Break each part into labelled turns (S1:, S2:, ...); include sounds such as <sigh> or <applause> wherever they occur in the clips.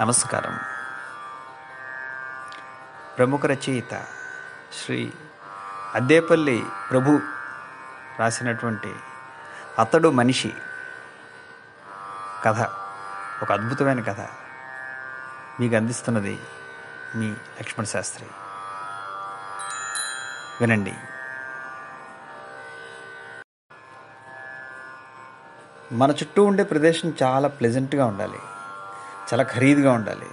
S1: నమస్కారం. ప్రముఖ రచయిత శ్రీ అద్దేపల్లి ప్రభు రాసినటువంటి అతడు మనిషి కథ ఒక అద్భుతమైన కథ మీకు అందిస్తున్నది మీ లక్ష్మణ్ శాస్త్రి. వినండి. మన చుట్టూ ఉండే ప్రదేశం చాలా ప్లెజెంట్గా ఉండాలి. చాలా ఖరీదుగా ఉండాలి.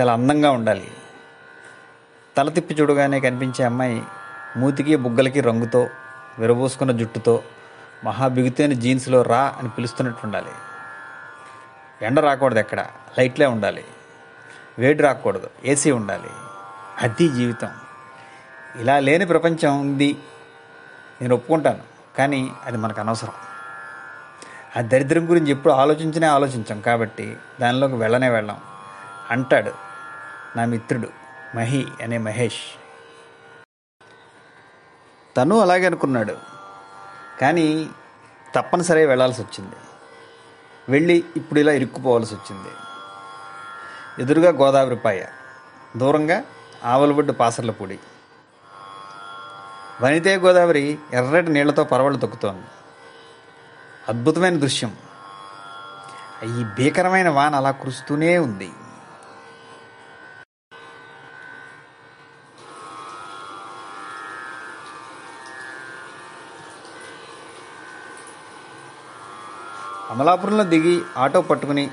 S1: చాలా అందంగా ఉండాలి. తల తిప్పి చూడగానే కనిపించే అమ్మాయి మూతికి బుగ్గలకి రంగుతో విరబోసుకున్న జుట్టుతో మహా బిగుతైన జీన్స్లో రా అని పిలుస్తున్నట్టు ఉండాలి. ఎండ రాకూడదు ఎక్కడ లైట్లే ఉండాలి. వేడి రాకూడదు ఏసీ ఉండాలి. అది జీవితం. ఇలా లేని ప్రపంచం ఉంది. నేను ఒప్పుకుంటాను కానీ అది మనకు అనవసరం. ఆ దరిద్రం గురించి ఎప్పుడు ఆలోచించినే ఆలోచించాం కాబట్టి దానిలోకి వెళ్ళనే వెళ్ళాం. అంటాడు నా మిత్రుడు మహి అనే మహేష్. తను అలాగే అనుకున్నాడు. కానీ తప్పనిసరిగా వెళ్ళాల్సి వచ్చింది. వెళ్ళి ఇప్పుడు ఇలా ఇరుక్కుపోవాల్సి వచ్చింది. ఎదురుగా గోదావరి పాయ దూరంగా ఆవలబొడ్డు పాసర్లపూడి. వనితే గోదావరి ఎర్రటి నీళ్ళతో పరవళ్ళు తొక్కుతోంది. అద్భుతమైన దృశ్యం. ఈ భీకరమైన వాన అలా కురుస్తూనే ఉంది. అమలాపురంలో దిగి ఆటో పట్టుకుని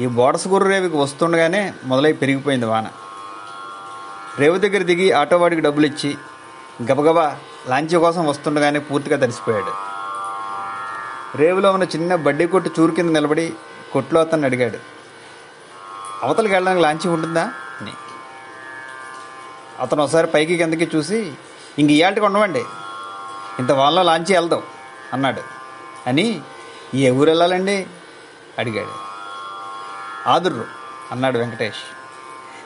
S1: ఈ బోడసగూరు రేవికి వస్తుండగానే మొదలై పెరిగిపోయింది వాన. రేవు దగ్గర దిగి ఆటో వాడికి డబ్బులు ఇచ్చి గబగబా లాంచీ కోసం వస్తుండగానే పూర్తిగా తడిసిపోయాడు. రేవులో ఉన్న చిన్న బడ్డీ కొట్టు చూరు కింద నిలబడి కొట్లో అతన్ని అడిగాడు. అవతలికి వెళ్ళడానికి లాంచీ ఉంటుందా? అని. అతను ఒకసారి పైకి కిందకి చూసి ఇంక ఇయాల్టికి ఉండవండి. ఇంత వాళ్ళలో లాంచీ వెళ్దాం అన్నాడు. అని ఏ ఊరు వెళ్ళాలండి? అడిగాడు. ఆదుర్రు అన్నాడు వెంకటేష్.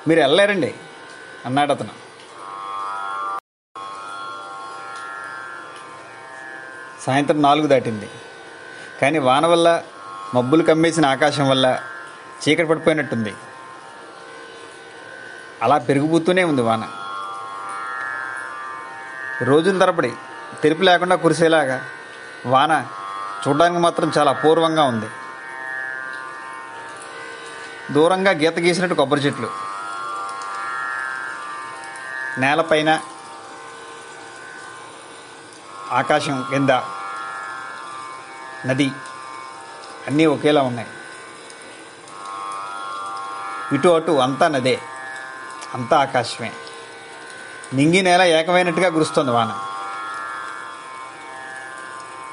S1: మీరు వెళ్ళలేరండి అన్నాడు అతను. సాయంత్రం నాలుగు దాటింది. కానీ వాన వల్ల మబ్బులు కమ్మేసిన ఆకాశం వల్ల చీకటి పడిపోయినట్టుంది. అలా పెరిగిపోతూనే ఉంది వాన. రోజుల తరబడి తెలుపు లేకుండా కురిసేలాగా వాన చూడడానికి మాత్రం చాలా అపూర్వంగా ఉంది. దూరంగా గీత గీసినట్టు కొబ్బరి చెట్లు. నేలపైన ఆకాశం కింద నది. అన్నీ ఒకేలా ఉన్నాయి. ఇటు అటు అంతా నదే. అంతా ఆకాశమే. నింగి నేల ఏకమైనట్టుగా గురుస్తుంది వాన.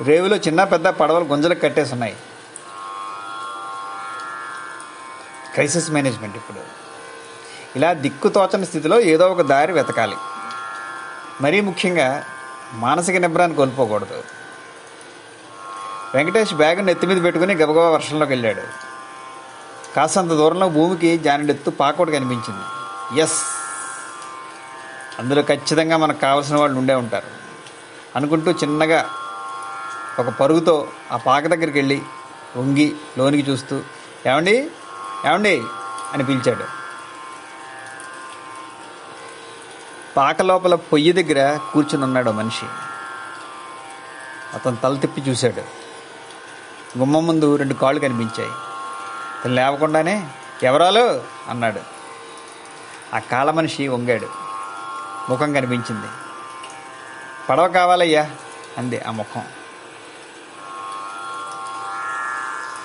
S1: రేవులో చిన్న పెద్ద పడవలు గుంజలకు కట్టేసి ఉన్నాయి క్రైసిస్ మేనేజ్మెంట్ ఇప్పుడు. ఇలా దిక్కుతోచని స్థితిలో ఏదో ఒక దారి వెతకాలి. మరీ ముఖ్యంగా మానసిక నిబ్రాన్ని కోల్పోకూడదు. వెంకటేష్ బ్యాగ్ నెత్తి మీద పెట్టుకుని గబగబా వర్షంలోకి వెళ్ళాడు. కాసంత దూరంలో భూమికి జానెడెత్తు పాకోటి కనిపించింది. ఎస్ అందులో ఖచ్చితంగా మనకు కావాల్సిన వాళ్ళు ఉండే ఉంటారు. అనుకుంటూ చిన్నగా ఒక పరుగుతో ఆ పాక దగ్గరికి వెళ్ళి వంగి లోనికి చూస్తూ ఏమండి? ఏమండి? అని పిలిచాడు. పాక లోపల పొయ్యి దగ్గర కూర్చుని ఉన్నాడు మనిషి. అతను తల తిప్పి చూశాడు. గుమ్మం ముందు రెండు కాళ్ళు కనిపించాయి. తను లేవకుండానే ఎవరాలు? అన్నాడు. ఆ కాళ్ళ మనిషి వంగాడు. ముఖం కనిపించింది. పడవ కావాలయ్యా అంది ఆ ముఖం.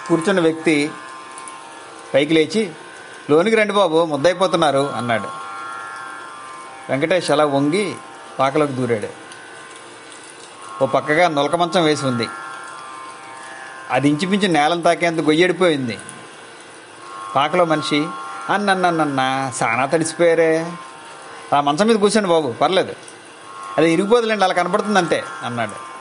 S1: కూర్చున్న వ్యక్తి పైకి లేచి లోనికి రండి బాబు ముద్దయిపోతున్నారు అన్నాడు. వెంకటేష్ అలా వంగి పాకలోకి దూరాడు. ఓ పక్కగా నులక మంచం వేసి ఉంది. అది ఇంచుమించు నేలం తాకేంత గొయ్యడిపోయింది. పాకలో మనిషి అన్నన్నన్న సానా తడిసిపోయారే. ఆ మంచం మీద కూర్చోండి బాబు పర్లేదు. అది ఇరిగిపోదులేండి అలా కనపడుతుంది అంతే అన్నాడు.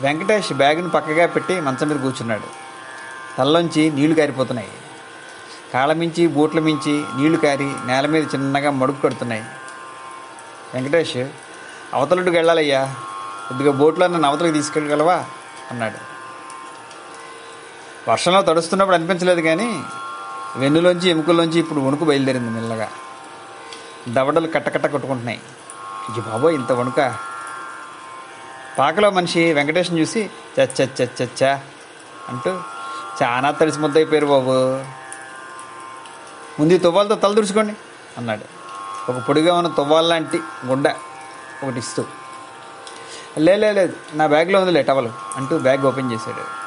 S1: వెంకటేష్ బ్యాగ్ని పక్కగా పెట్టి మంచం మీద కూర్చున్నాడు. తల్లోంచి నీళ్ళు కారిపోతున్నాయి. కాళ్ళ మించి బూట్ల మించి నీళ్ళు కారి నేల మీద చిన్నగా మడుగు కడుతున్నాయి. వెంకటేష్ అవతలుడికి వెళ్ళాలయ్యా. కొద్దిగా బోట్లో నన్ను అవతలకి తీసుకెళ్ళగలవా? అన్నాడు. వర్షంలో తడుస్తున్నప్పుడు అనిపించలేదు కానీ వెన్నులోంచి ఎముకల్లోంచి ఇప్పుడు వణుకు బయలుదేరింది మెల్లగా. దవడలు కట్టకట్ట కొట్టుకుంటున్నాయి. ఇది బాబోయ్ ఇంత వణుక. పాకలో మనిషి వెంకటేష్ని చూసి చచ్చచ్చచ్చచ్చా అంటూ చాలా తడిసి ముద్దయిపోయారు బాబు. ముందు తువ్వాలతో తల తుడుచుకోండి అన్నాడు. ఒక పొడిగా ఉన్న తువ్వాల లాంటి గుడ్డ ఒకటి ఇస్తూ. లేదు నా బ్యాగ్లో ఉందిలే టవల్ అంటూ బ్యాగ్ ఓపెన్ చేశాడు.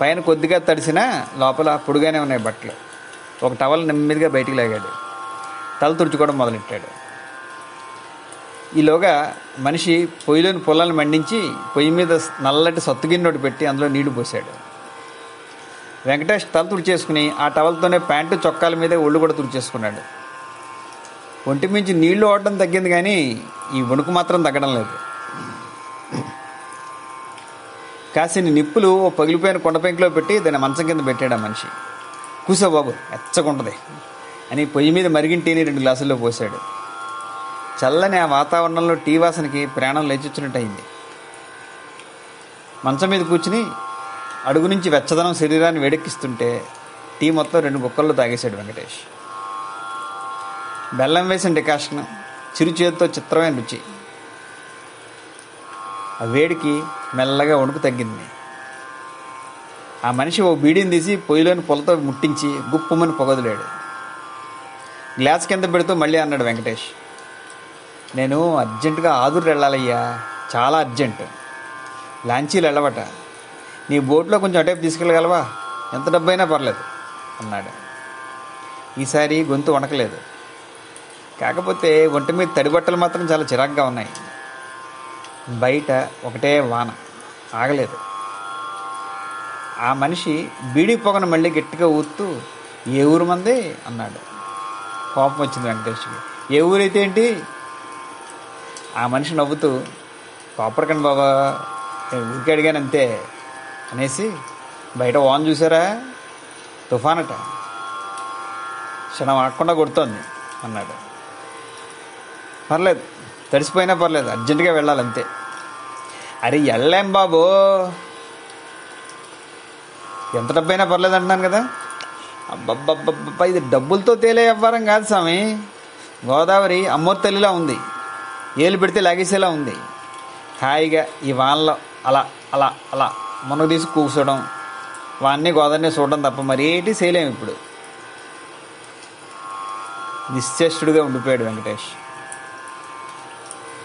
S1: పైన కొద్దిగా తడిసినా లోపల పొడుగానే ఉన్నాయి బట్టలు. ఒక టవల్ నెమ్మదిగా బయటికి లాగాడు. తల తుడుచుకోవడం మొదలెట్టాడు. ఈలోగా మనిషి పొయ్యిలోని పొలాలను మండించి పొయ్యి మీద నల్లటి సత్తు గిన్నె పెట్టి అందులో నీళ్ళు పోసాడు. వెంకటేష్ తల తుడిచేసుకుని ఆ టవల్తోనే ప్యాంటు చొక్కాల మీద ఒళ్ళు కూడా తుడిచేసుకున్నాడు. ఒంటి మించి నీళ్ళు ఓడడం తగ్గింది కానీ ఈ వణుకు మాత్రం తగ్గడం లేదు. కాసిన నిప్పులు ఓ పగిలిపోయిన కొండ పెంకులో పెట్టి దాన్ని మంచం కింద పెట్టాడు ఆ మనిషి. కూసో బాబు ఎచ్చకుంటది అని పొయ్యి మీద మరిగిన టీని రెండు గ్లాసుల్లో పోసాడు చల్లని ఆ వాతావరణంలో టీ వాసనకి ప్రాణం లేచొచ్చినట్టు అయింది మంచం మీద కూర్చుని అడుగు నుంచి వెచ్చదనం శరీరాన్ని వేడెక్కిస్తుంటే టీ మొత్తం రెండు బుక్కల్లో తాగేశాడు వెంకటేష్. బెల్లం వేసిన డికాషన్ చిరు చేతితో చిత్రమైన రుచి. ఆ వేడికి మెల్లగా వణుకు తగ్గింది. ఆ మనిషి ఓ బీడీని తీసి పొయ్యిలోని పొలతో ముట్టించి గుప్పమని పొగదిలాడు. గ్లాస్ కింద పెడుతూ మళ్ళీ అన్నాడు వెంకటేష్ నేను అర్జెంటుగా ఆదురు వెళ్ళాలయ్యా చాలా అర్జెంట్. లాంచీలు వెళ్ళవట. నీ బోట్లో కొంచెం అటేపు తీసుకెళ్ళగలవా? ఎంత డబ్బైనా పర్లేదు అన్నాడు. ఈసారి గొంతు వణకలేదు. కాకపోతే ఒంటి మీద తడి బట్టలు మాత్రం చాలా చిరాగ్గా ఉన్నాయి. బయట ఒకటే వాన. ఆగలేదు. ఆ మనిషి బీడీ పొగను మళ్ళీ గట్టిగా ఊత్తూ ఏ ఊరు మంది? అన్నాడు. కోపం వచ్చింది వెంకటేష్కి. ఏ ఊరైతే ఏంటి? ఆ మనిషి నవ్వుతూ కోపడకండి బాబా నేను ఊరికి అడిగాను అంతే అనేసి బయట వాన్ చూసారా? తుఫానట. క్షణం ఆడకుండా కొడుతోంది అన్నాడు. పర్లేదు. తడిసిపోయినా పర్లేదు అర్జెంటుగా వెళ్ళాలి అంతే అరే వెళ్ళాం బాబు. ఎంత డబ్బైనా పర్లేదు అంటున్నాను కదా. అబ్బబ్బబ్బబ్బ ఇది డబ్బులతో తేలే వ్యాపారం కాదు స్వామి. గోదావరి అమ్మోర్తల్లిలా ఉంది. ఏలు పెడితే లాగేసేలా ఉంది. హాయిగా ఈ వానలో అలా అలా అలా మునగ తీసి కూర్చోడం వాన్ని గోదావరిని చూడడం తప్ప మరేటి చేయలేము ఇప్పుడు. నిశ్చేష్టుడిగా ఉండిపోయాడు వెంకటేష్.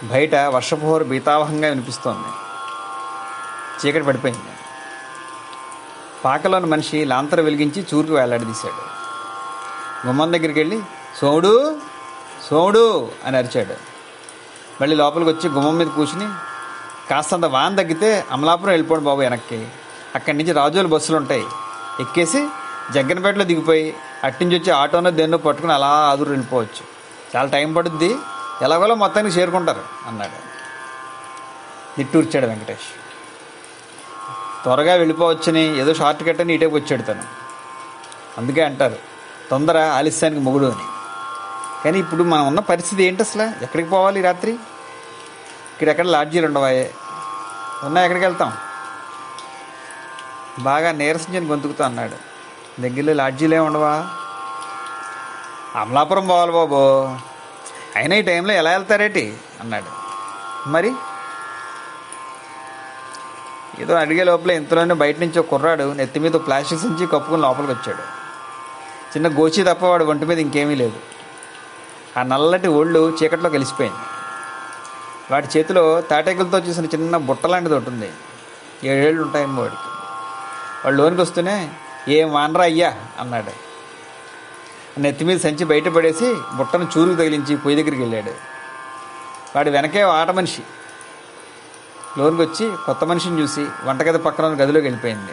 S1: బయట వర్షపుహోరు బీతావహంగా వినిపిస్తోంది. చీకటి పడిపోయింది. పాకలోని మనిషి లాంతర వెలిగించి చూరుకు వేలాడదీశాడు. గుమ్మం దగ్గరికి వెళ్ళి సోముడు సోముడు అని అరిచాడు. మళ్ళీ లోపలికి వచ్చి గుమ్మం మీద కూర్చుని కాస్తంత వాన తగ్గితే అమలాపురం వెళ్ళిపోండి బాబు వెనక్కి. అక్కడి నుంచి రాజోలు బస్సులు ఉంటాయి. ఎక్కేసి జగ్గనపేటలో దిగిపోయి అట్టించి వచ్చి ఆటోనో దేన్నో పట్టుకుని అలా ఆదురు వెళ్ళిపోవచ్చు. చాలా టైం పడుద్ది. ఎలాగోలో మొత్తానికి చేరుకుంటారు అన్నాడు. నిట్టూర్చాడు వెంకటేష్. త్వరగా వెళ్ళిపోవచ్చని ఏదో షార్ట్ కట్ అని ఇటేపు వచ్చాడు తను. అందుకే అంటారు తొందర ఆలస్యానికి మొగుడు అని. కానీ ఇప్పుడు మనం ఉన్న పరిస్థితి ఏంటి అసలు? ఎక్కడికి పోవాలి ఈ రాత్రి? ఇక్కడెక్కడ లాడ్జీలు ఉండవాయే? ఉన్నా ఎక్కడికి వెళ్తాం? బాగా నీరసించని గొంతుకుతో అన్నాడు. దగ్గరలో లాడ్జీలే ఉండవా? అమలాపురం పోవాలి బాబు. అయినా ఈ టైంలో ఎలా వెళ్తారేటి? అన్నాడు. మరి? ఏదో అడిగే లోపల ఇంతలోనే బయట నుంచి ఒక కుర్రాడు నెత్తి మీద ప్లాస్టిక్ నుంచి కప్పుకుని లోపలికి వచ్చాడు. చిన్న గోచి తప్ప వాడు ఒంటి మీద ఇంకేమీ లేదు. ఆ నల్లటి ఒళ్ళు చీకట్లో కలిసిపోయింది. వాడి చేతిలో తాటేకులతో చేసిన చిన్న బుట్ట లాంటిది ఒకటి ఉంది. ఏడేళ్ళు ఉంటాయేమో వాడికి. వాడు లోనికి వస్తూనే ఏం వానరా అయ్యా? అన్నాడు. నెత్తి మీద సంచి బయటపడేసి బుట్టను చూరుకు తగిలించి పొయ్యి దగ్గరికి వెళ్ళాడు. వాడి వెనకే ఆట మనిషి. లోనికి వచ్చి కొత్త మనిషిని చూసి వంటగది పక్కన గదిలోకి వెళ్ళిపోయింది.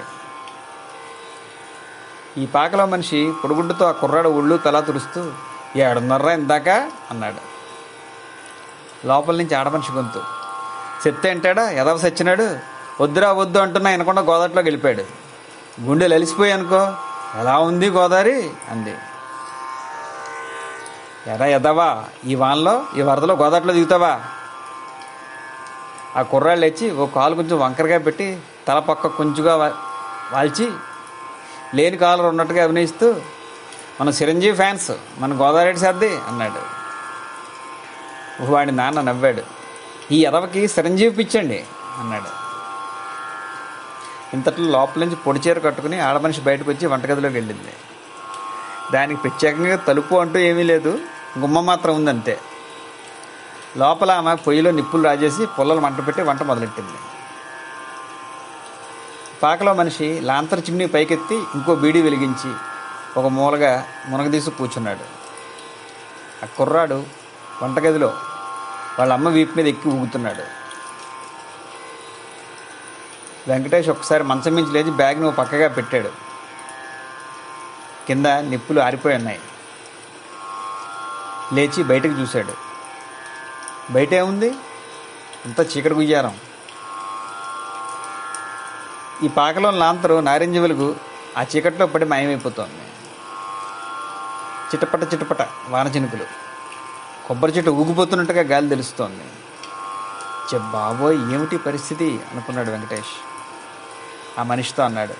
S1: ఈ పాకలో మనిషి పొడుగుడ్డుతో ఆ కుర్రాడు ఒళ్ళు తలా తుడుస్తూ ఏడున్నర్రా ఇందాక? అన్నాడు. లోపల నుంచి ఆడమనిషి గొంతు. చెప్తే అంటాడా? ఎదవ సచ్చినాడు? వద్దురా వద్దు అంటున్నా వినకుండా గోదావరిలోకి వెళ్ళిపోయాడు. గుండెలు అలిసిపోయి అనుకో. ఎలా ఉంది గోదావరి? అంది. ఎరా ఎదవా ఈ వానలో ఈ వరదలో గోదావరిలో దిగుతావా? ఆ కుర్రాళ్ళు వచ్చి ఓ కాలు కొంచెం వంకరగా పెట్టి తల పక్క కొంచెంగా వాల్చి లేని కాలు ఉన్నట్టుగా అభినయిస్తూ మన చిరంజీవి ఫ్యాన్స్ మన గోదావరి సర్ది అన్నాడు. వాడి నాన్న నవ్వాడు. ఈ ఎదవకి చిరంజీవి పిచ్చండి అన్నాడు. ఇంతట్లో లోపల నుంచి పొడి చీర కట్టుకుని ఆడమనిషి బయటకు వచ్చి వంటగదిలోకి వెళ్ళింది. దానికి ప్రత్యేకంగా తలుపు అంటూ ఏమీ లేదు. గుమ్మ మాత్రం ఉందంతే. లోపల ఆమె పొయ్యిలో నిప్పులు రాజేసి పుల్లలు మంట పెట్టి వంట మొదలెట్టింది. పాకలో మనిషి లాంతర్ చిమ్ని పైకెత్తి ఇంకో బీడీ వెలిగించి ఒక మూలగా మునగదీసి కూర్చున్నాడు. ఆ కుర్రాడు వంటగదిలో వాళ్ళ అమ్మ వీపు మీద ఎక్కి ఊగుతున్నాడు. వెంకటేష్ ఒకసారి మంచం మించి లేచి బ్యాగ్ను పక్కగా పెట్టాడు. కింద నిప్పులు ఆరిపోయి ఉన్నాయి. లేచి బయటకు చూశాడు. బయట ఏముంది అంతా చీకటి గుయ్యారం. ఈ పాకలో లాంతరు నారింజ వెలుగు ఆ చీకట్లో పడి మాయమైపోతోంది. చిటపట చిటపట వాన చినుకులు. కొబ్బరి చెట్టు ఊగిపోతున్నట్టుగా గాలి తెలుస్తోంది. చె బాబోయ్ ఏమిటి పరిస్థితి? అనుకున్నాడు వెంకటేష్. ఆ మనిషితో అన్నాడు.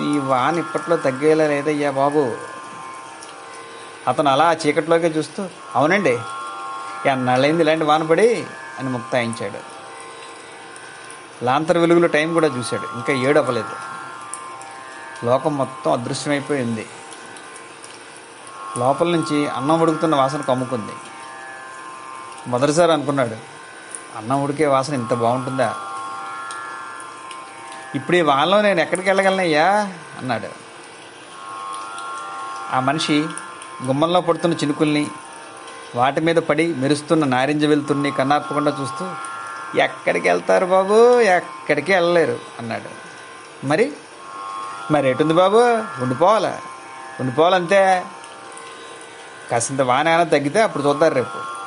S1: ఈ వాన ఇప్పట్లో తగ్గేలా లేదయ్యా బాబు. అతను అలా ఆ చీకట్లోకే చూస్తూ అవునండి ఎన్నాళ్ళైంది ఇలాంటి వాన పడి అని ముక్తాయించాడు. లాంతర్ వెలుగులో టైం కూడా చూశాడు ఇంకా ఏడు అవ్వలేదు లోకం మొత్తం అదృశ్యమైపోయింది లోపల నుంచి అన్నం ఉడుకుతున్న వాసన కమ్ముకుంది. మొదటిసారి అనుకున్నాడు అన్నం ఉడికే వాసన ఇంత బాగుంటుందా? ఇప్పుడు ఈ వానలో నేను ఎక్కడికి వెళ్ళగలనయ్యా? అన్నాడు. ఆ మనిషి గుమ్మంలో పడుతున్న చినుకుల్ని వాటి మీద పడి మెరుస్తున్న నారింజ వెలుతుర్ని కన్నార్పకుండా చూస్తూ ఎక్కడికి వెళ్తారు బాబు? ఎక్కడికి వెళ్ళలేరు? అన్నాడు. మరి? మరి ఎటుంది బాబు? ఉండిపోవాలా? ఉండిపోవాలంతే కాసింత వాన ఏమైనా తగ్గితే అప్పుడు చూద్దారు రేపు.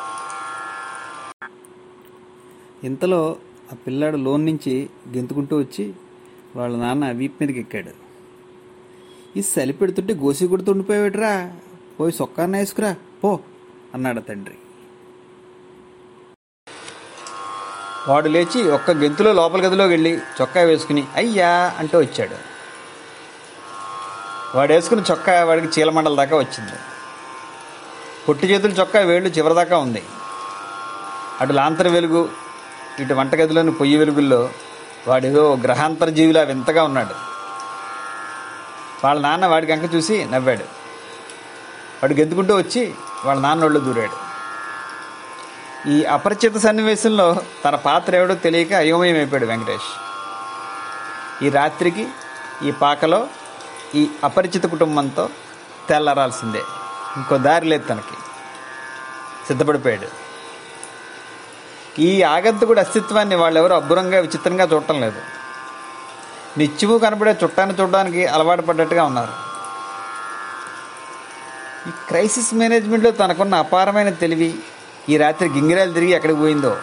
S1: ఇంతలో ఆ పిల్లాడు లోన్ నుంచి గెంతుకుంటూ వచ్చి వాళ్ళ నాన్న వీపు మీదకి ఎక్కాడు. ఈ చలి పెడుతుంటే గోసి కొడుతూ ఉండిపోయాడురా. పోయి సొక్కాన్న వేసుకురా పో అన్నాడు తండ్రి. వాడు లేచి ఒక్క గెంతులో లోపల గదిలోకి వెళ్ళి చొక్కా వేసుకుని అయ్యా అంటూ వచ్చాడు. వాడు వేసుకున్న చొక్కా వాడికి చీలమండల దాకా వచ్చింది. పొట్టి చేతులు చొక్కా వేళ్ళు చివరిదాకా ఉంది. అటు లాంతర వెలుగు ఇటు వంటగదిలోని పొయ్యి వెలుగుల్లో వాడేదో గ్రహాంతర జీవిలా వింతగా ఉన్నాడు. వాళ్ళ నాన్న వాడికి అంక చూసి నవ్వాడు. వాడు గెంతుకుంటూ వచ్చి వాళ్ళ నాన్నోళ్ళు దూరాడు. ఈ అపరిచిత సన్నివేశంలో తన పాత్ర ఎవడో తెలియక అయోమయం అయిపోయాడు వెంకటేష్. ఈ రాత్రికి ఈ పాకలో ఈ అపరిచిత కుటుంబంతో తెల్లరాల్సిందే. ఇంకో దారి లేదు తనకి. సిద్ధపడిపోయాడు. ఈ ఆగంతకుడి అస్తిత్వాన్ని వాళ్ళెవరూ అబ్బురంగా విచిత్రంగా చూడటం లేదు. నిత్యము కనబడే చుట్టాన్ని చూడడానికి అలవాటు పడ్డట్టుగా ఉన్నారు. ఈ క్రైసిస్ మేనేజ్మెంట్లో తనకున్న అపారమైన తెలివి ఈ రాత్రి గింగిరాలు తిరిగి ఎక్కడికి పోయిందో.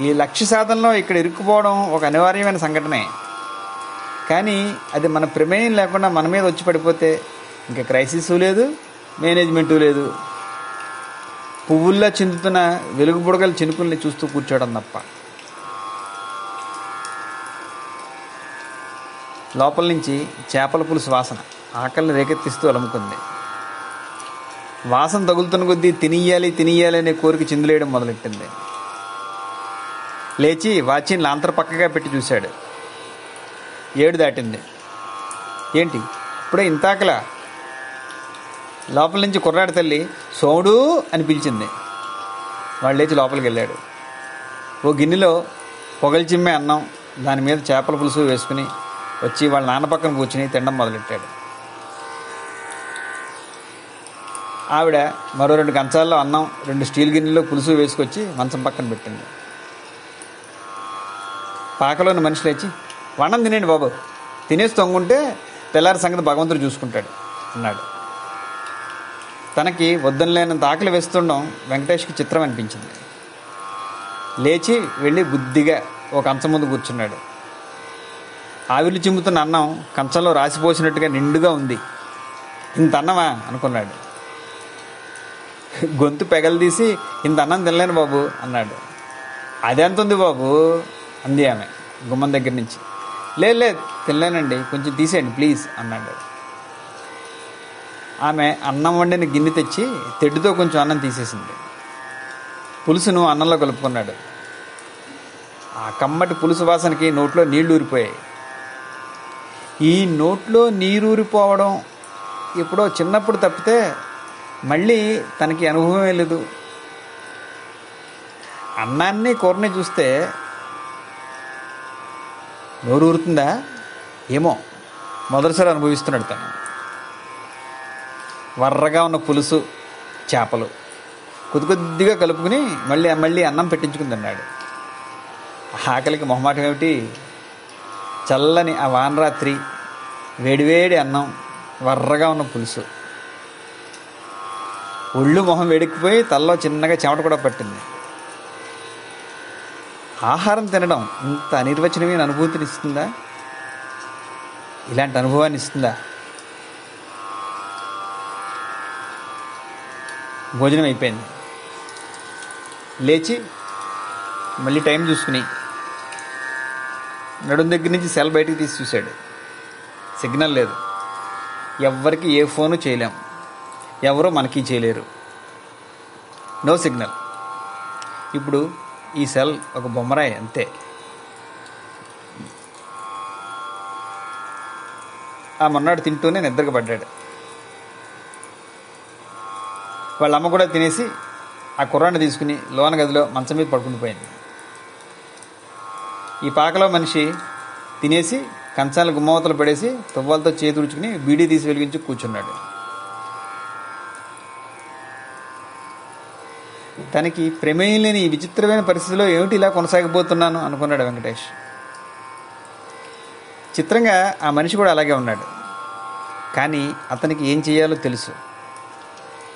S1: ఈ లక్ష్య సాధనలో ఇక్కడ ఇరుక్కుపోవడం ఒక అనివార్యమైన సంఘటనే. కానీ అది మన ప్రమేయం లేకుండా మన మీద వచ్చి పడిపోతే ఇంకా క్రైసిస్ లేదు మేనేజ్మెంటు లేదు. పువ్వుల్లో చిందుతున్న వెలుగు బుడగల చినుకుల్ని చూస్తూ కూర్చోవడం తప్ప. లోపల నుంచి చేపల పులుసు వాసన. ఆకలిని రేకెత్తిస్తూ అలముకుంది. వాసన తగులుతున్న కొద్దీ తినియాలి తినియాలి అనే కోరిక చిందులేయడం మొదలెట్టింది. లేచి వాచిని లాంతర పక్కగా పెట్టి చూశాడు. ఏడు దాటింది. ఏంటి? ఇప్పుడే ఇంతాకలా లోపల నుంచి కుర్రాడి తల్లి సోముడు అని పిలిచింది. వాళ్ళు లేచి లోపలికి వెళ్ళాడు. ఓ గిన్నెలో పొగలు చిమ్మే అన్నం దాని మీద చేపల పులుసు వేసుకుని వచ్చి వాళ్ళ నాన్న పక్కన కూర్చుని తినడం మొదలెట్టాడు. ఆవిడ మరో రెండు కంచాల్లో అన్నం రెండు స్టీల్ గిన్నెలో పులుసు వేసుకొచ్చి మంచం పక్కన పెట్టింది. పాకలోని మనిషి లేచి వనం తినేయండి బాబు. తినేసి తొంగుంటే తెల్లారి సంగతి భగవంతుడు చూసుకుంటాడు అన్నాడు. తనకి వద్దన లేనంత ఆకలి వేస్తుండడం వెంకటేష్కి చిత్రం అనిపించింది. లేచి వెళ్ళి బుద్ధిగా ఒక కంచం ముందు కూర్చున్నాడు. ఆవిరి చిమ్ముతున్న అన్నం కంచంలో రాసిపోసినట్టుగా నిండుగా ఉంది. ఇంత అన్నమా? అనుకున్నాడు. గొంతు పెగలు తీసి ఇంత అన్నం తినలేను బాబు అన్నాడు. అదెంత ఉంది బాబు అంది ఆమె గుమ్మం దగ్గర నుంచి. లేదు లేదు తినలేనండి కొంచెం తీసేయండి ప్లీజ్ అన్నాడు. ఆమె అన్నం వండిన గిన్నె తెచ్చి తెడ్డుతో కొంచెం అన్నం తీసేసింది. పులుసును అన్నంలో కలుపుకున్నాడు. ఆ కమ్మటి పులుసు వాసనకి నోట్లో నీళ్ళు ఊరిపోయాయి. ఈ నోట్లో నీరూరిపోవడం ఎప్పుడో చిన్నప్పుడు తప్పితే మళ్ళీ తనకి అనుభవమే లేదు. అన్నాన్ని కూరని చూస్తే నోరు ఊరుతుందా ఏమో. మొదటిసారి అనుభవిస్తున్నాడు తను. వర్రగా ఉన్న పులుసు చేపలు. కొద్ది కొద్దిగా కలుపుకుని మళ్ళీ మళ్ళీ అన్నం పెట్టించుకుని తిన్నాడు ఆకలికి మొహమాటం ఏమిటి? చల్లని ఆ వానరాత్రి వేడివేడి అన్నం వర్రగా ఉన్న పులుసు. ఒళ్ళు మొహం వేడెక్కిపోయి తలలో చిన్నగా చెమట కూడా పట్టింది. ఆహారం తినడం ఇంత అనిర్వచనమైన అనుభూతిని ఇస్తుందా? ఇలాంటి అనుభవాన్ని ఇస్తుందా? భోజనం అయిపోయింది. లేచి మళ్ళీ టైం చూసుకుని నడుం దగ్గర నుంచి సెల్ బయటికి తీసి చూశాడు. సిగ్నల్ లేదు. ఎవ్వరికి ఏ ఫోను చేయలేం. ఎవరో మనకి చేయలేరు. నో సిగ్నల్ ఇప్పుడు ఈ సెల్ ఒక బొమ్మరాయి అంతే. ఆ మొన్నాడు తింటూనే నిద్రకు పడ్డాడు. వాళ్ళ అమ్మ కూడా తినేసి ఆ కుర్రాన్ని తీసుకుని లోన గదిలో మంచం మీద పడుకుని పోయింది. ఈ పాకలో మనిషి తినేసి కంచాలు గుమ్మవతలు పడేసి తువ్వాలతో చేతుడుచుకుని బీడీ తీసి వెలిగించి కూర్చున్నాడు. తనకి ప్రమేయం లేని ఈ విచిత్రమైన పరిస్థితిలో ఏమిటి ఇలా కొనసాగిపోతున్నాను అనుకున్నాడు వెంకటేష్. చిత్రంగా ఆ మనిషి కూడా అలాగే ఉన్నాడు. కానీ అతనికి ఏం చేయాలో తెలుసు.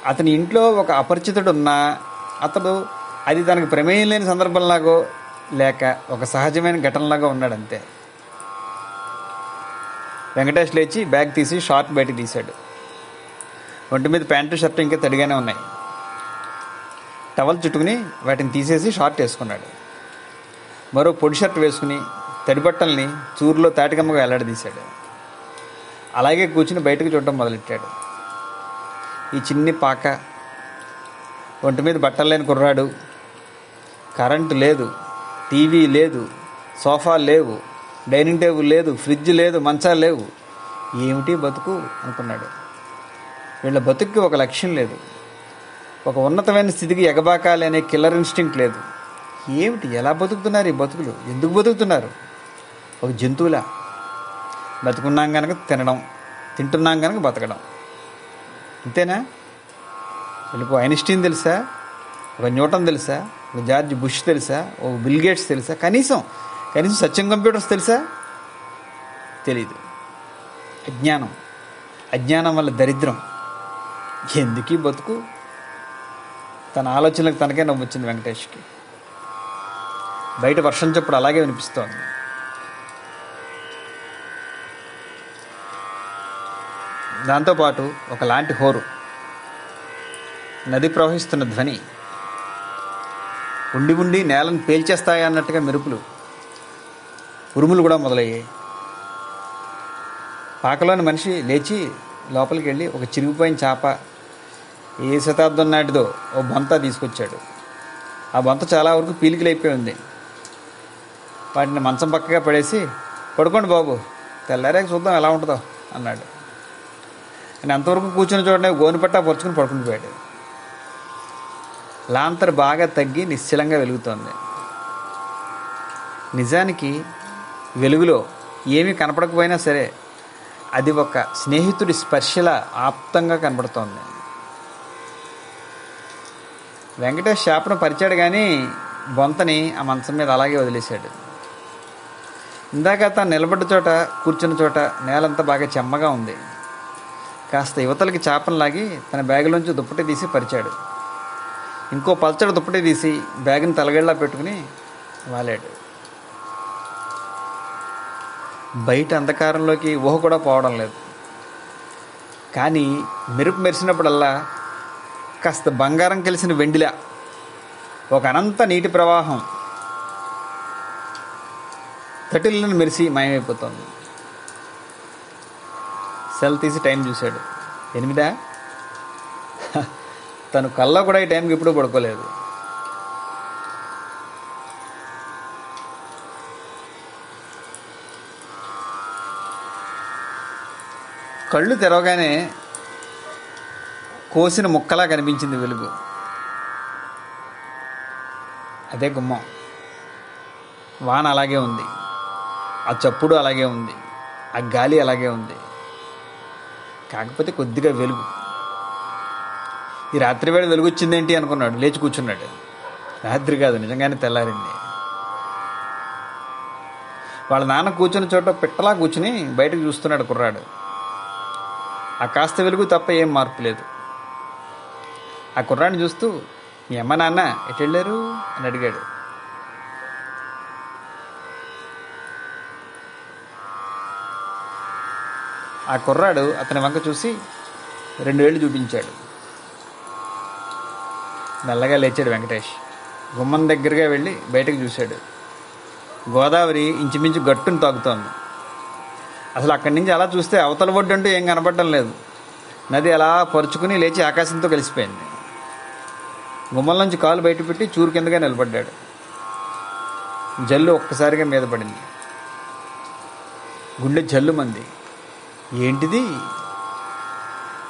S1: అతని ఇంట్లో ఒక అపరిచితుడు ఉన్నా అతడు అది తనకు ప్రమేయం లేని సందర్భంలాగో లేక ఒక సహజమైన ఘటనలాగా ఉన్నాడు అంతే వెంకటేష్ లేచి బ్యాగ్ తీసి షార్ట్ బయటకు తీశాడు. ఒంటి మీద ప్యాంటు షర్ట్ ఇంకా తడిగానే ఉన్నాయి. టవల్ చుట్టుకుని వాటిని తీసేసి షార్ట్ వేసుకున్నాడు మరో పొడి షర్ట్ వేసుకుని తడి బట్టల్ని చూరులో తాటికమ్మగా వెల్లడదీశాడు. అలాగే కూర్చుని బయటకు చూడటం మొదలెట్టాడు. ఈ చిన్ని పాక ఒంటి మీద బట్టలు లేని కుర్రాడు. కరెంటు లేదు టీవీ లేదు సోఫా లేవు డైనింగ్ టేబుల్ లేదు ఫ్రిడ్జ్ లేదు మంచాలు లేవు. ఏమిటి బతుకు? అనుకున్నాడు. వీళ్ళ బతుక్కి ఒక లక్ష్యం లేదు. ఒక ఉన్నతమైన స్థితికి ఎగబాకాలి అనే కిల్లర్ ఇన్స్టింక్ట్ లేదు. ఏమిటి? ఎలా బతుకుతున్నారు ఈ బతుకులు? ఎందుకు బతుకుతున్నారు? ఒక జంతువులా. బతుకున్నాం కనుక తినడం. తింటున్నాం కనుక బతకడం. అంతేనా? వీళ్ళకు ఐన్స్టీన్ తెలుసా? ఒక న్యూటన్ తెలుసా? ఒక జార్జ్ బుష్ తెలుసా? ఒక బిల్ గేట్స్ తెలుసా? కనీసం కనీసం సత్యం కంప్యూటర్స్ తెలుసా? తెలీదు. అజ్ఞానం. అజ్ఞానం వల్ల దరిద్రం. ఎందుకీ బతుకు? తన ఆలోచనలకు తనకే నవ్వు వచ్చింది వెంకటేష్కి. బయట వర్షం చప్పుడు అలాగే వినిపిస్తోంది. దాంతోపాటు ఒకలాంటి హోరు. నది ప్రవహిస్తున్న ధ్వని. ఉండి ఉండి నేలను పేల్చేస్తాయి అన్నట్టుగా మెరుపులు. ఉరుములు కూడా మొదలయ్యాయి. పాకలోని మనిషి లేచి లోపలికి వెళ్ళి ఒక చిరిగిపోయిన చేప ఏ శతాబ్దం నాటిదో ఓ బొంత తీసుకొచ్చాడు. ఆ బొంత చాలా వరకు పీలికలైపోయి ఉంది. వాటిని మంచం పక్కగా పడేసి పడుకోండి బాబు తెల్లారాక చూద్దాం ఎలా ఉంటుందో అన్నాడు. నేను అంతవరకు కూర్చుని చూడనే గోనిపట్టా పొరుచుకుని పడుకుని పోయాడు. లాంతర్ బాగా తగ్గి నిశ్చలంగా వెలుగుతోంది. నిజానికి వెలుగులో ఏమీ కనపడకపోయినా సరే అది ఒక స్నేహితుడి స్పర్శలా ఆప్తంగా కనపడుతోంది వెంకటేష్ చేపను పరిచాడు కానీ బొంతని ఆ మంచం మీద అలాగే వదిలేశాడు. ఇందాక తను నిలబడ్డ చోట కూర్చున్న చోట నేలంతా బాగా చెమ్మగా ఉంది. కాస్త యువతలకి చేపను లాగి తన బ్యాగులోంచి దుప్పటి తీసి పరిచాడు. ఇంకో పల్చడి దుప్పటి తీసి బ్యాగ్ని తలగేళ్ళ పెట్టుకుని వాలాడు. బయట అంధకారంలోకి ఊహ కూడా పోవడం లేదు. కానీ మెరుపు మెరిసినప్పుడల్లా కాస్త బంగారం కలిసిన వెండిలా ఒక అనంత నీటి ప్రవాహం తటిల్లను మెరిసి మాయమైపోతుంది. సెల్ తీసి టైం చూశాడు. ఎనిమిదా? <laughs> తను కల్లా కూడా ఈ టైంకి ఎప్పుడూ పడుకోలేదు. కళ్ళు తెరవగానే కోసిన ముక్కలా కనిపించింది వెలుగు. అదే గుమ్మం. వాన అలాగే ఉంది. ఆ చప్పుడు అలాగే ఉంది. ఆ గాలి అలాగే ఉంది. కాకపోతే కొద్దిగా వెలుగు. ఈ రాత్రి వేళ వెలుగు వచ్చిందేంటి అనుకున్నాడు. లేచి కూర్చున్నాడు. రాత్రి కాదు నిజంగానే తెల్లారింది. వాళ్ళ నాన్న కూర్చున్న చోట పిట్టలా కూర్చుని బయటకు చూస్తున్నాడు కుర్రాడు. ఆ కాస్త వెలుగు తప్ప ఏం మార్పు లేదు. ఆ కుర్రాడిని చూస్తూ మీ అమ్మ నాన్న ఎటు వెళ్ళారు అని అడిగాడు. ఆ కుర్రాడు అతని వంక చూసి రెండు వేళ్ళు చూపించాడు. మెల్లగా లేచాడు వెంకటేష్. గుమ్మం దగ్గరగా వెళ్ళి బయటకు చూశాడు. గోదావరి ఇంచుమించు గట్టును తాగుతోంది అసలు అక్కడి నుంచి అలా చూస్తే అవతల ఒడ్డు అంటూ ఏం కనపడడం లేదు. నది అలా పరుచుకుని లేచి ఆకాశంతో కలిసిపోయింది. గుమ్మల నుంచి కాలు బయట పెట్టి చూరు కిందగా నిలబడ్డాడు. జల్లు ఒక్కసారిగా మీద పడింది. గుండె జల్లు మంది ఏంటిది?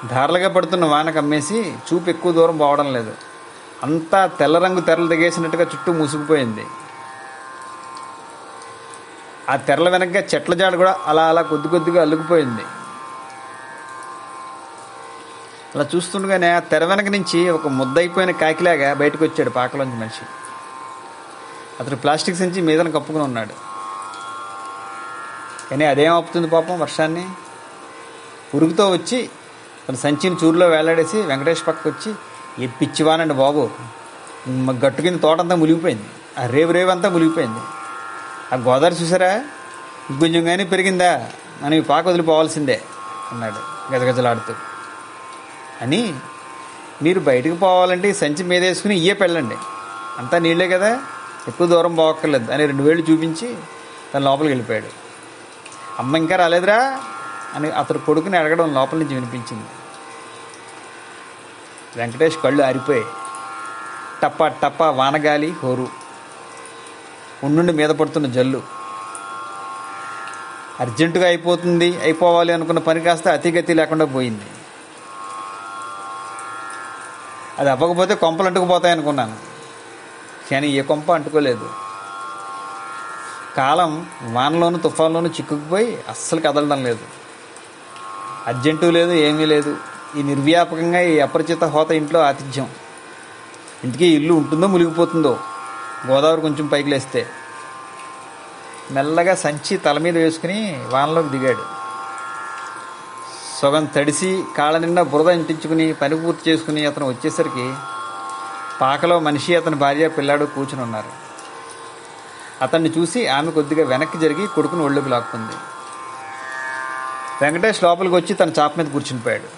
S1: ధారలుగా పడుతున్న వాన కమ్మేసి చూపు ఎక్కువ దూరం పోవడం లేదు. అంతా తెల్ల రంగు తెరలు దిగేసినట్టుగా చుట్టూ మూసుకుపోయింది. ఆ తెరల వెనక చెట్ల జాడ కూడా అలా అలా కొద్ది కొద్దిగా అల్లుకుపోయింది. అలా చూస్తుండగానే ఆ తెర వెనక నుంచి ఒక ముద్దయిపోయిన కాకిలాగా బయటకు వచ్చాడు పాకలోంచి మనిషి. అతడు ప్లాస్టిక్ సంచి మీదను కప్పుకుని ఉన్నాడు. కానీ అదేం ఆపుతుంది పాపం వర్షాన్ని? పురుగుతో వచ్చి తన సంచిని చూరులో వేలాడేసి వెంకటేష్ పక్కకు వచ్చి ఏ పిచ్చివానండి బాబు గట్టు కింద తోటంతా మునిగిపోయింది. ఆ రేవు రేవు అంతా మునిగిపోయింది. ఆ గోదావరి చూసారా? ఇంకొంచెం కానీ పెరిగిందా? మనం ఈ పాక వదిలిపోవాల్సిందే అన్నాడు గజగజలాడుతూ. అని మీరు బయటకు పోవాలంటే ఈ సంచి మీద వేసుకుని ఇయ్యే పెళ్ళండి. అంతా నీళ్ళే కదా ఎక్కువ దూరం పోవక్కర్లేదు అని రెండు వేళ్ళు చూపించి తన లోపలికి వెళ్ళిపోయాడు. అమ్మ ఇంకా రాలేదురా అని అతడు కొడుకుని అడగడం లోపల నుంచి వినిపించింది. వెంకటేష్ కళ్ళు ఆరిపోయాయి. టప్ప టప్ప వానగాలి హోరు. ఉండుండి మీద పడుతున్న జల్లు. అర్జెంటుగా అయిపోతుంది అయిపోవాలి అనుకున్న పని కాస్త అతిగతి లేకుండా పోయింది. అది అవ్వకపోతే కొంపలు అంటుకుపోతాయి అనుకున్నాను. కానీ ఏ కొంప అంటుకోలేదు. కాలం వానలోను తుఫాన్లోనూ చిక్కుకుపోయి అస్సలు కదలడం లేదు. అర్జెంటు లేదు ఏమీ లేదు. ఈ నిర్వ్యాపకంగా ఈ అపరిచిత హోత ఇంట్లో ఆతిథ్యం. ఇంటికి ఇల్లు ఉంటుందో మునిగిపోతుందో? గోదావరి కొంచెం పైకి లేస్తే. మెల్లగా సంచి తల మీద వేసుకుని వానలోకి దిగాడు. సగం తడిసి కాళ్ళ నిండా బురద ఇంటించుకుని పని పూర్తి చేసుకుని అతను వచ్చేసరికి పాకలో మనిషి అతని భార్య పిల్లాడు కూర్చుని ఉన్నారు అతన్ని చూసి ఆమె కొద్దిగా వెనక్కి జరిగి కొడుకుని ఒళ్ళోకి లాక్కుంది. వెంకటేష్ లోపలికి వచ్చి తన చాప మీద కూర్చునిపోయాడు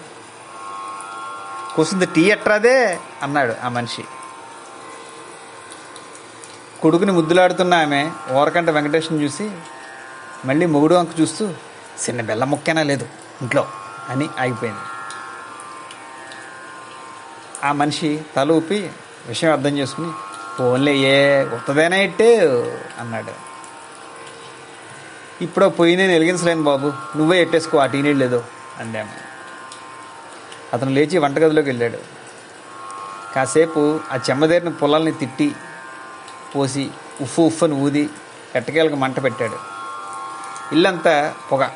S1: కూసింది టీ ఎట్రాదే? అన్నాడు ఆ మనిషి. కొడుకుని ముద్దులాడుతున్న ఆమె ఓరకంట వెంకటేష్ని చూసి మళ్ళీ మొగుడు వంక చూస్తూ చిన్న బెల్ల ముక్కైనా లేదు ఇంట్లో. అని ఆగిపోయింది. ఆ మనిషి తల ఊపి విషయం అర్థం చేసుకుని ఫోన్లే ఏ ఉత్తదేనా ఇట్టే? అన్నాడు. ఇప్పుడు పొయ్యి నేను వెలిగించలేను బాబు నువ్వే ఎట్టేసుకో ఆ టీ నీళ్ళు లేదో అందాము. అతను లేచి వంటగదిలోకి వెళ్ళాడు. కాసేపు ఆ చెమ్మదేరిన పొలాల్ని తిట్టి పోసి ఉఫ్ ఉఫ్ఫని ఊది ఎట్టకేలకు మంట పెట్టాడు. ఇల్లంతా పొగ.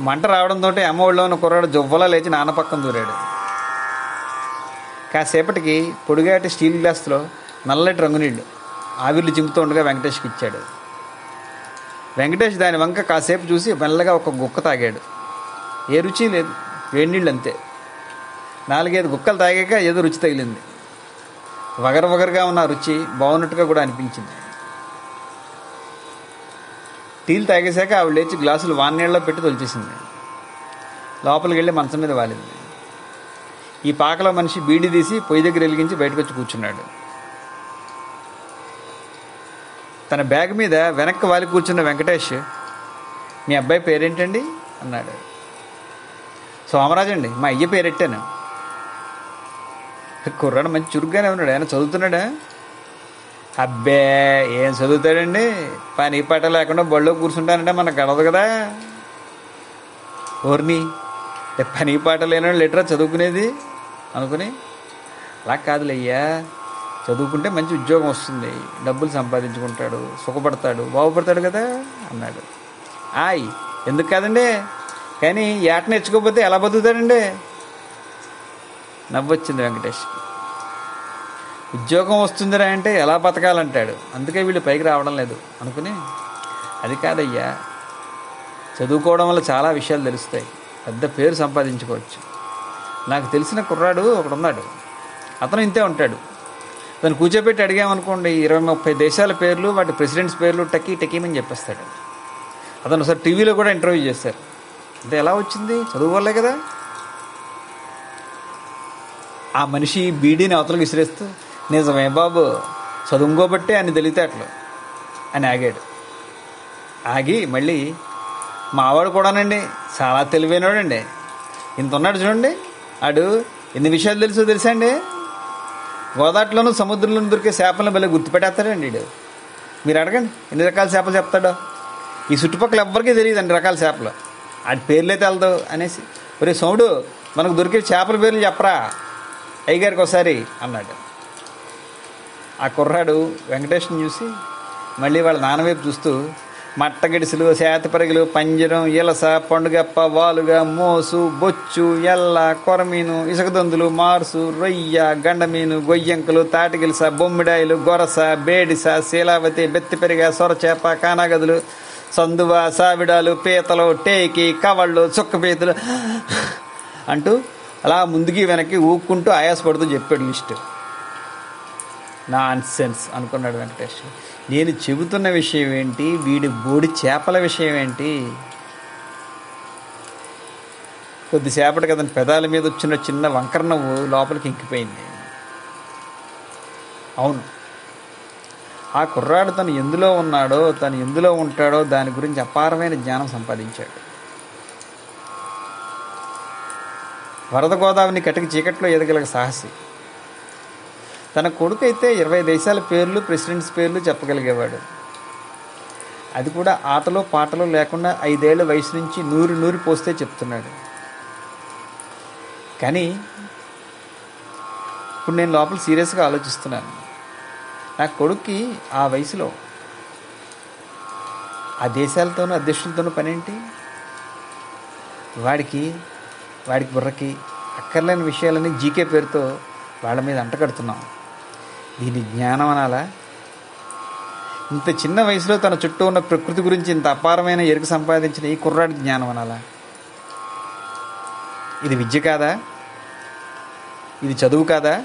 S1: మంట రావడంతో అమ్మ ఉన్న కుర్రాడు జువ్వలా లేచి నాన్న పక్కన దూరాడు. కాసేపటికి పొడిగాటి స్టీల్ గ్లాస్లో నల్లటి రంగునీళ్ళు ఆవిర్లు చింపుతూ ఉండగా వెంకటేష్కి ఇచ్చాడు. వెంకటేష్ దాని వంక కాసేపు చూసి మెల్లగా ఒక గుక్క తాగాడు. ఏ రుచి లేదు వేడి నీళ్ళు అంతే నాలుగైదు గుక్కలు తాగాక ఏదో రుచి తగిలింది. వగరవగరగా ఉన్న రుచి బాగున్నట్టుగా కూడా అనిపించింది. టీలు తాగేశాక ఆవిడ లేచి గ్లాసులు వాన్నీళ్ళలో పెట్టి తొలిచేసింది. లోపలికి వెళ్ళి మంచం మీద వాలింది. ఈ పాకలో మనిషి బీడి తీసి పొయ్యి దగ్గర వెలిగించి బయటకు వచ్చి కూర్చున్నాడు. తన బ్యాగ్ మీద వెనక్కి వాలి కూర్చున్న వెంకటేష్ మీ అబ్బాయి పేరేంటండి? అన్నాడు. సోమరాజు అండి మా అయ్య పేరెట్టాను. కుర్రాడు మంచి చురుగ్గానే ఉన్నాడు. ఆయన చదువుతున్నాడా? అబ్బే ఏం చదువుతాడండి? పని పాట లేకుండా బళ్ళో కూర్చుంటానంటే మనకు గడదు కదా. ఓర్ని పని పాట లేని లెటరా చదువుకునేది? అనుకుని అలా కాదులయ్యా. చదువుకుంటే మంచి ఉద్యోగం వస్తుంది. డబ్బులు సంపాదించుకుంటాడు సుఖపడతాడు. బాగుపడతాడు కదా అన్నాడు. ఆయ్ ఎందుకు కాదండి? కానీ ఏట నేర్చుకోకపోతే ఎలా బతుకుతాడండి? నవ్వొచ్చింది వెంకటేష్కి ఉద్యోగం వస్తుందిరా అంటే ఎలా బతకాలంటాడు? అందుకే వీళ్ళు పైకి రావడం లేదు. అనుకుని అది కాదయ్యా. చదువుకోవడం వల్ల చాలా విషయాలు తెలుస్తాయి. పెద్ద పేరు సంపాదించుకోవచ్చు. నాకు తెలిసిన కుర్రాడు ఒకడున్నాడు. అతను ఇంతే ఉంటాడు. అతను కూర్చోబెట్టి అడిగామనుకోండి ఇరవై ముప్పై దేశాల పేర్లు వాటి ప్రెసిడెంట్స్ పేర్లు టకీ టకీమని చెప్పేస్తాడు. అతను ఒకసారి టీవీలో కూడా ఇంటర్వ్యూ చేశారు. అంటే ఎలా వచ్చింది? చదువు వల్లే కదా. ఆ మనిషి బీడీని అవతలకు విసిరేస్తూ నిజమే బాబు. చదువుకోబట్టే అని తెలివితేటలు అని ఆగాడు. ఆగి మళ్ళీ మావాడు కూడానండి చాలా తెలివైనవాడండి ఇంత ఉన్నాడు చూడండి ఆడు ఎన్ని విషయాలు తెలుసో తెలుసా అండి గోదాట్లోనూ సముద్రంలోనూ దొరికే చేపలను భలే గుర్తుపెట్టేస్తాడండి వీడు మీరు అడగండి ఎన్ని రకాల చేపలు చెప్తాడో. ఈ చుట్టుపక్కల ఎవ్వరికీ తెలియదు అన్ని రకాల చేపలు. ఆడి అయితే తెలదు అనేసి. ఒరే సోముడు మనకు దొరికే చేపల పేర్లు చెప్పరా? అయ్యగారికి ఒకసారి అన్నాడు. ఆ కుర్రాడు వెంకటేష్ని చూసి మళ్ళీ వాళ్ళ నాన్న వైపు చూస్తూ మట్టగిడిసెలు శాతపరిగలు పంజరం ఇలస పండుగప్ప వాలుగ మోసు బొచ్చు ఎల్ల కొరమీను ఇసుకదొందులు మార్సు రొయ్య గండమీను గొయ్యంకులు తాటిగిలస బొమ్మిడాయిలు గొరస బేడిస శీలావతి బెత్తిపెరిగ సొరచేప కానాగదులు సందువ సావిడాలు పీతలు టేకి కవళ్ళు చుక్కపీతలు <gasps> అంటూ అలా ముందుకి వెనక్కి ఊక్కుంటూ ఆయాసపడుతూ చెప్పాడు లిస్టు నాన్ సెన్స్ అనుకున్నాడు వెంకటేష్ నేను చెబుతున్న విషయం ఏంటి? వీడి బోడి చేపల విషయం ఏంటి? కొద్దిసేపటికి అతని పెదాల మీద వచ్చిన చిన్న వంకర నవ్వు లోపలికి ఇంకిపోయింది. అవును. ఆ కుర్రాడు తను ఎందులో ఉన్నాడో తను ఎందులో ఉంటాడో దాని గురించి అపారమైన జ్ఞానం సంపాదించాడు. వరద గోదావరిని కటికి చీకట్లో ఎదగలగ సాహసి. తన కొడుకు అయితే ఇరవై దేశాల పేర్లు ప్రెసిడెంట్స్ పేర్లు చెప్పగలిగేవాడు. అది కూడా ఆటలో పాటలో లేకుండా ఐదేళ్ళ వయసు నుంచి నూరు నూరు పోస్తే చెప్తున్నాడు. కానీ ఇప్పుడు నేను లోపల సీరియస్గా ఆలోచిస్తున్నాను. నా కొడుక్కి ఆ వయసులో ఆ దేశాలతోనూ అధ్యక్షులతోనూ పనేంటి? వాడికి వాడికి బుర్రకి అక్కర్లేని విషయాలని జీకే పేరుతో వాళ్ళ మీద అంటగడుతున్నాం. దీని జ్ఞానం అనాలా? ఇంత చిన్న వయసులో తన చుట్టూ ఉన్న ప్రకృతి గురించి ఇంత అపారమైన ఎరుకు సంపాదించిన ఈ కుర్రాడి జ్ఞానం అనాలా? ఇది విద్య కాదా? ఇది చదువు కాదా?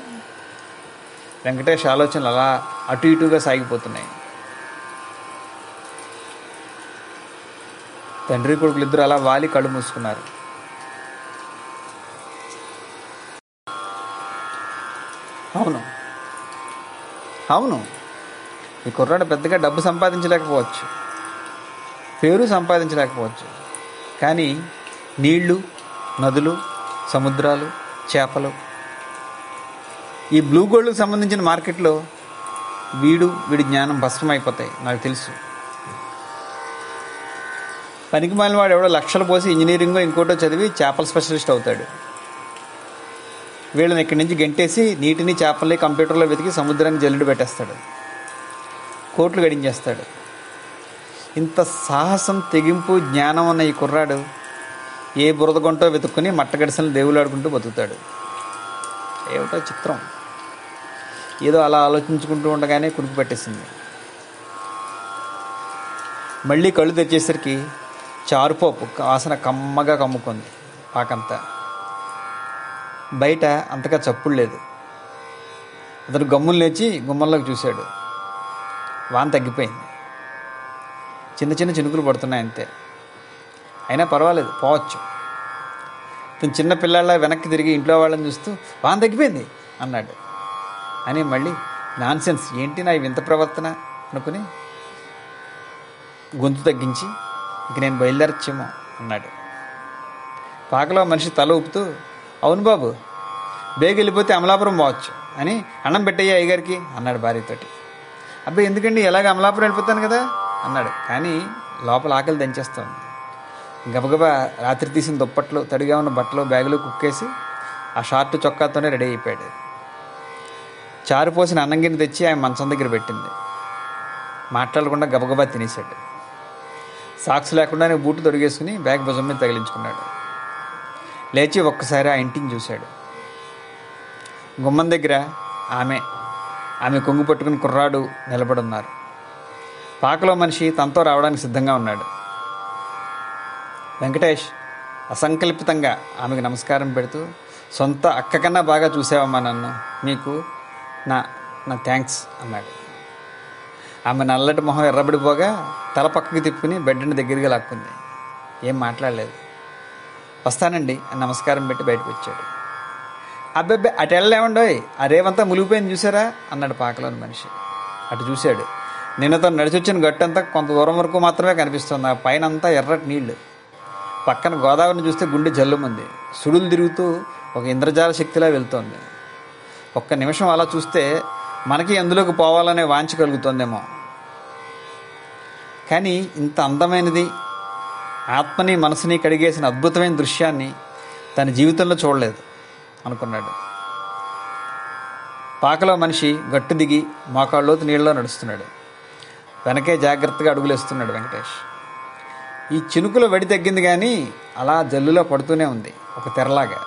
S1: వెంకటేష్ ఆలోచనలు అలా అటు ఇటుగా సాగిపోతున్నాయి. తండ్రి కొడుకులు ఇద్దరు అలా వాలి కళ్ళు మూసుకున్నారు. అవును. అవును. ఈ కుర్రాడు పెద్దగా డబ్బు సంపాదించలేకపోవచ్చు. పేరు సంపాదించలేకపోవచ్చు. కానీ నీళ్ళు నదులు సముద్రాలు చేపలు ఈ బ్లూ గోల్డ్కి సంబంధించిన మార్కెట్లో వీడు వీడి జ్ఞానం భస్మమైపోతాయి నాకు తెలుసు. పనికి మాలిన వాడు ఎవడో లక్షలు పోసి ఇంజనీరింగో ఇంకోటో చదివి చేపల స్పెషలిస్ట్ అవుతాడు. వీళ్ళని ఇక్కడి నుంచి గెంటేసి నీటిని చేపల్ని కంప్యూటర్లో వెతికి సముద్రానికి జల్లుడు పెట్టేస్తాడు. కోట్లు గడించేస్తాడు. ఇంత సాహసం తెగింపు జ్ఞానం ఉన్న ఈ కుర్రాడు ఏ బురద గుంటో వెతుక్కుని మట్టగడిసలను ఆడుకుంటూ బతుకుతాడు. ఏమిటో చిత్రం. ఏదో అలా ఆలోచించుకుంటూ ఉండగానే కురికి పెట్టేసింది. మళ్ళీ కళ్ళు తెచ్చేసరికి చారుపోపు వాసన కమ్మగా కమ్ముకుంది పాకంతా. బయట అంతగా చప్పుడు లేదు. అతను గమ్ములు లేచి గుమ్మంలోకి చూశాడు. వాన తగ్గిపోయింది. చిన్న చిన్న చినుకులు పడుతున్నాయి అంతే. అయినా పర్వాలేదు పోవచ్చు. తను చిన్న పిల్లల్లా వెనక్కి తిరిగి ఇంట్లో వాళ్ళని చూస్తూ వాన తగ్గిపోయింది అన్నాడు. అని మళ్ళీ నాన్సెన్స్ ఏంటి నా వింత ప్రవర్తన? అనుకుని గొంతు తగ్గించి ఇక నేను బయలుదేరచ్చేమో అన్నాడు. పాకలో మనిషి తల ఊపుతూ అవును బాబు బేగ వెళ్ళిపోతే అమలాపురం పోవచ్చు. అని అన్నం పెట్టయ్యా అయ్యగారికి? అన్నాడు భార్యతోటి. అబ్బాయి ఎందుకండి ఎలాగ అమలాపురం వెళ్ళిపోతాను కదా? అన్నాడు. కానీ లోపల ఆకలి దంచేస్తోంది. గబగబా రాత్రి తీసిన దుప్పట్లు తడిగా ఉన్న బట్టలు బ్యాగులు కుక్కేసి ఆ షార్ట్ చొక్కాతోనే రెడీ అయిపోయాడు. చారు పోసిన అన్నం తెచ్చి ఆయన మంచం దగ్గర పెట్టింది. మాట్లాడకుండా గబగబా తినేశాడు. సాక్స్ లేకుండానే బూటు తొడిగేసుకుని బ్యాగ్ భుజం మీద తగిలించుకున్నాడు. లేచి ఒక్కసారి ఆ ఇంటిని చూశాడు. గుమ్మం దగ్గర ఆమె ఆమె కొంగు పట్టుకుని కుర్రాడు నిలబడున్నారు. పాకలో మనిషి తనతో రావడానికి సిద్ధంగా ఉన్నాడు. వెంకటేష్ అసంకల్పితంగా ఆమెకు నమస్కారం పెడుతూ సొంత అక్క కన్నా బాగా చూసావమ్మా నన్ను మీకు నా నా థ్యాంక్స్ అన్నాడు. ఆమె నల్లటి మొహం ఎర్రబడిపోగా తల పక్కకి తిప్పుకుని బెడ్ని దగ్గరగా లాక్కుంది. ఏం మాట్లాడలేదు. వస్తానండి నమస్కారం పెట్టి బయటకు వచ్చాడు. అబ్బాబ్బే అటు వెళ్ళలేమండోయ్ ఆ రేవంతా మునిగిపోయింది చూసారా? అన్నాడు పాకలోని మనిషి. అటు చూశాడు. నిన్న తను నడిచొచ్చిన గట్టంతా కొంత దూరం వరకు మాత్రమే కనిపిస్తుంది. ఆ పైన అంతా ఎర్రటి నీళ్ళు. పక్కన గోదావరిని చూస్తే గుండె జల్లుమంది. సుడులు తిరుగుతూ ఒక ఇంద్రజాల శక్తిలా వెళ్తోంది. ఒక్క నిమిషం అలా చూస్తే మనకి అందులోకి పోవాలనే వాంఛ కలుగుతోందేమో. కానీ ఇంత అందమైనది ఆత్మని మనసుని కడిగేసిన అద్భుతమైన దృశ్యాన్ని తన జీవితంలో చూడలేదు. అనుకున్నాడు. పాకలో మనిషి గట్టు దిగి మోకాళ్ళలోతు నీళ్ళలో నడుస్తున్నాడు. వెనకే జాగ్రత్తగా అడుగులేస్తున్నాడు వెంకటేష్. ఈ చినుకుల వడి తగ్గింది కానీ అలా జల్లులో పడుతూనే ఉంది ఒక తెరలాగా.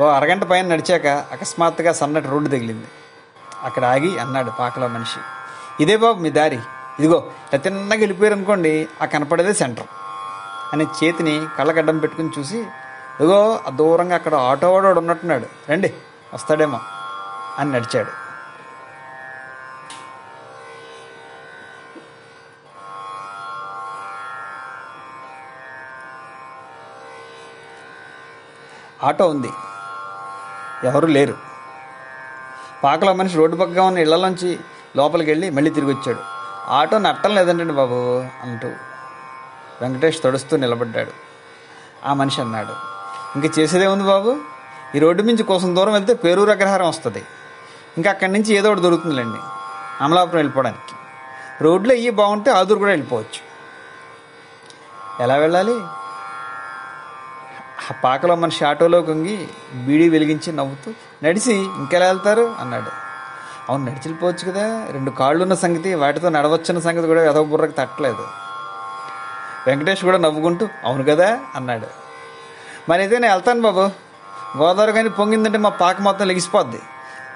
S1: ఓ అరగంట పైన నడిచాక అకస్మాత్తుగా సన్నటి రోడ్డు తగిలింది. అక్కడ ఆగి అన్నాడు పాకలో మనిషి ఇదే బాబు మీ దారి. ఇదిగో ఇలా తిన్నగా వెళ్ళిపోయారు అనుకోండి ఆ కనపడేదే సెంటర్ అనే చేతిని కళ్ళగడ్డం పెట్టుకుని చూసి ఇదిగో దూరంగా అక్కడ ఆటో వాడు ఉన్నట్టున్నాడు. రండి వస్తాడేమో అని నడిచాడు. ఆటో ఉంది. ఎవరు లేరు. పాకలో మనిషి రోడ్డు పక్కగా ఉన్న ఇళ్ళలోంచి లోపలికి వెళ్ళి మళ్ళీ తిరిగి వచ్చాడు. ఆటో నట్టం లేదంటండి బాబు అంటూ వెంకటేష్ తడుస్తూ నిలబడ్డాడు. ఆ మనిషి అన్నాడు. ఇంక చేసేదే ఉంది బాబు. ఈ రోడ్డు నుంచి కోసం దూరం వెళ్తే పేరూరు అగ్రహారం వస్తుంది. ఇంకా అక్కడి నుంచి ఏదో ఒకటి దొరుకుతుందిలేండి. అమలాపురం వెళ్ళిపోవడానికి. రోడ్లు అయ్యి బాగుంటే ఆదురు కూడా వెళ్ళిపోవచ్చు. ఎలా వెళ్ళాలి? ఆ పాకలో మనిషి ఆటోలో కొంగి బీడీ వెలిగించి నవ్వుతూ నడిచి ఇంకెలా వెళ్తారు? అన్నాడు. అవును నడిచిపోవచ్చు కదా. రెండు కాళ్ళు ఉన్న సంగతి వాటితో నడవచ్చన్న సంగతి కూడా ఎదవ బుర్రకు తట్టలేదు. వెంకటేష్ కూడా నవ్వుకుంటూ అవును కదా అన్నాడు. మరి అయితే నేను వెళ్తాను బాబు. గోదావరి కానీ పొంగిందంటే మా పాక మొత్తం లెగిసిపోద్ది.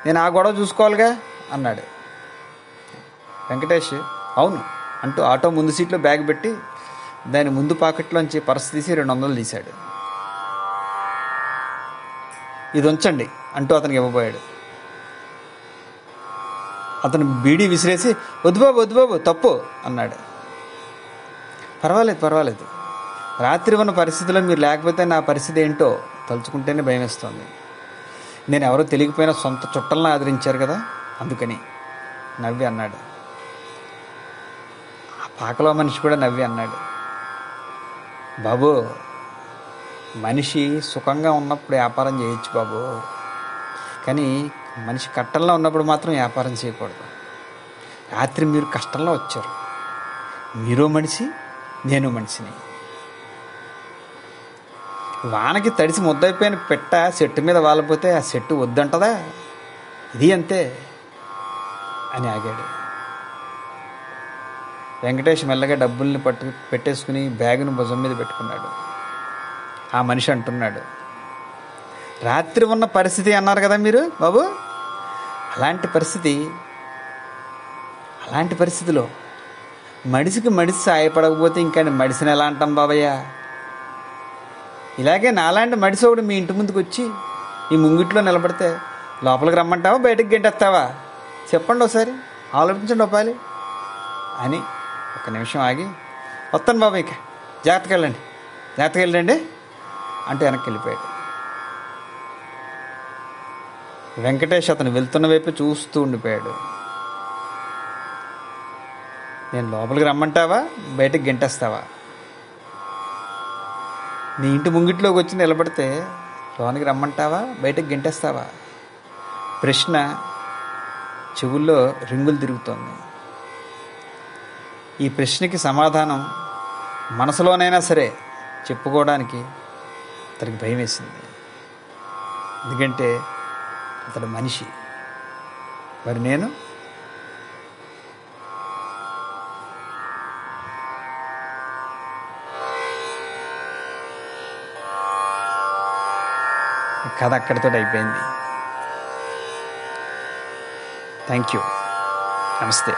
S1: నేను ఆ గొడవ చూసుకోవాలిగా అన్నాడు. వెంకటేష్ అవును. అంటూ ఆటో ముందు సీట్లో బ్యాగ్ పెట్టి దాని ముందు పాకెట్లోంచి పర్స్ తీసి రెండు వందలు తీశాడు. ఇది ఉంచండి అంటూ అతనికి ఇవ్వబోయాడు. అతను బీడీ విసిరేసి వద్దు బాబు వద్దు బాబు తప్పు అన్నాడు. పర్వాలేదు పర్వాలేదు. రాత్రి ఉన్న పరిస్థితిలో మీరు లేకపోతే నా పరిస్థితి ఏంటో తలుచుకుంటేనే భయం వేస్తుంది. నేను ఎవరో తెలియకపోయినా సొంత చుట్టలను ఆదరించారు కదా అందుకని నవ్వి అన్నాడు. ఆ పాకలో మనిషి కూడా నవ్వి అన్నాడు. బాబు మనిషి సుఖంగా ఉన్నప్పుడు వ్యాపారం చేయొచ్చు బాబు. కానీ మనిషి కట్టంలో ఉన్నప్పుడు మాత్రం వ్యాపారం చేయకూడదు. రాత్రి మీరు కష్టంలో వచ్చారు. మీరు మనిషి నేను మనిషిని. వానకి తడిసి ముద్దైపోయిన పెట్ట చెట్టు మీద వాలిపోతే ఆ చెట్టు వద్దంటదా? ఇది అంతే అని ఆగాడు. వెంకటేష్ మెల్లగా డబ్బుల్ని పట్టు పెట్టేసుకుని బ్యాగును భుజం మీద పెట్టుకున్నాడు. ఆ మనిషి అంటున్నాడు రాత్రి ఉన్న పరిస్థితి అన్నారు కదా మీరు బాబు? అలాంటి పరిస్థితి అలాంటి పరిస్థితిలో మడిసికి మడిసి సాయపడకపోతే ఇంకా మడిసిని ఎలా అంటాం బాబయ్య? ఇలాగే నాలాంటి మడిసి మీ ఇంటి ముందుకు వచ్చి ఈ ముంగిట్లో నిలబడితే లోపలికి రమ్మంటావా? బయటకు గెంటేస్తావా? చెప్పండి ఒకసారి. ఆలోచించండి ఒప్పాలి అని ఒక నిమిషం ఆగి వస్తాను బాబు ఇక. జాగ్రత్తగా వెళ్ళండి. జాగ్రత్తగా వెళ్ళండి. అంటే వెనక్కి వెళ్ళిపోయాడు. వెంకటేష్ అతను వెళ్తున్న వైపు చూస్తూ ఉండిపోయాడు. నేను లోపలికి రమ్మంటావా? బయటకు గెంటేస్తావా? నీ ఇంటి ముంగిట్లోకి వచ్చి నిలబడితే లోనికి రమ్మంటావా? బయటకు గెంటేస్తావా? ప్రశ్న చెవుల్లో రింగులు తిరుగుతోంది. ఈ ప్రశ్నకి సమాధానం మనసులోనైనా సరే చెప్పుకోవడానికి అతనికి భయం వేసింది. ఎందుకంటే అతడు మనిషి. మరి నేను? కథ అక్కడితో అయిపోయింది. థ్యాంక్ యూ నమస్తే.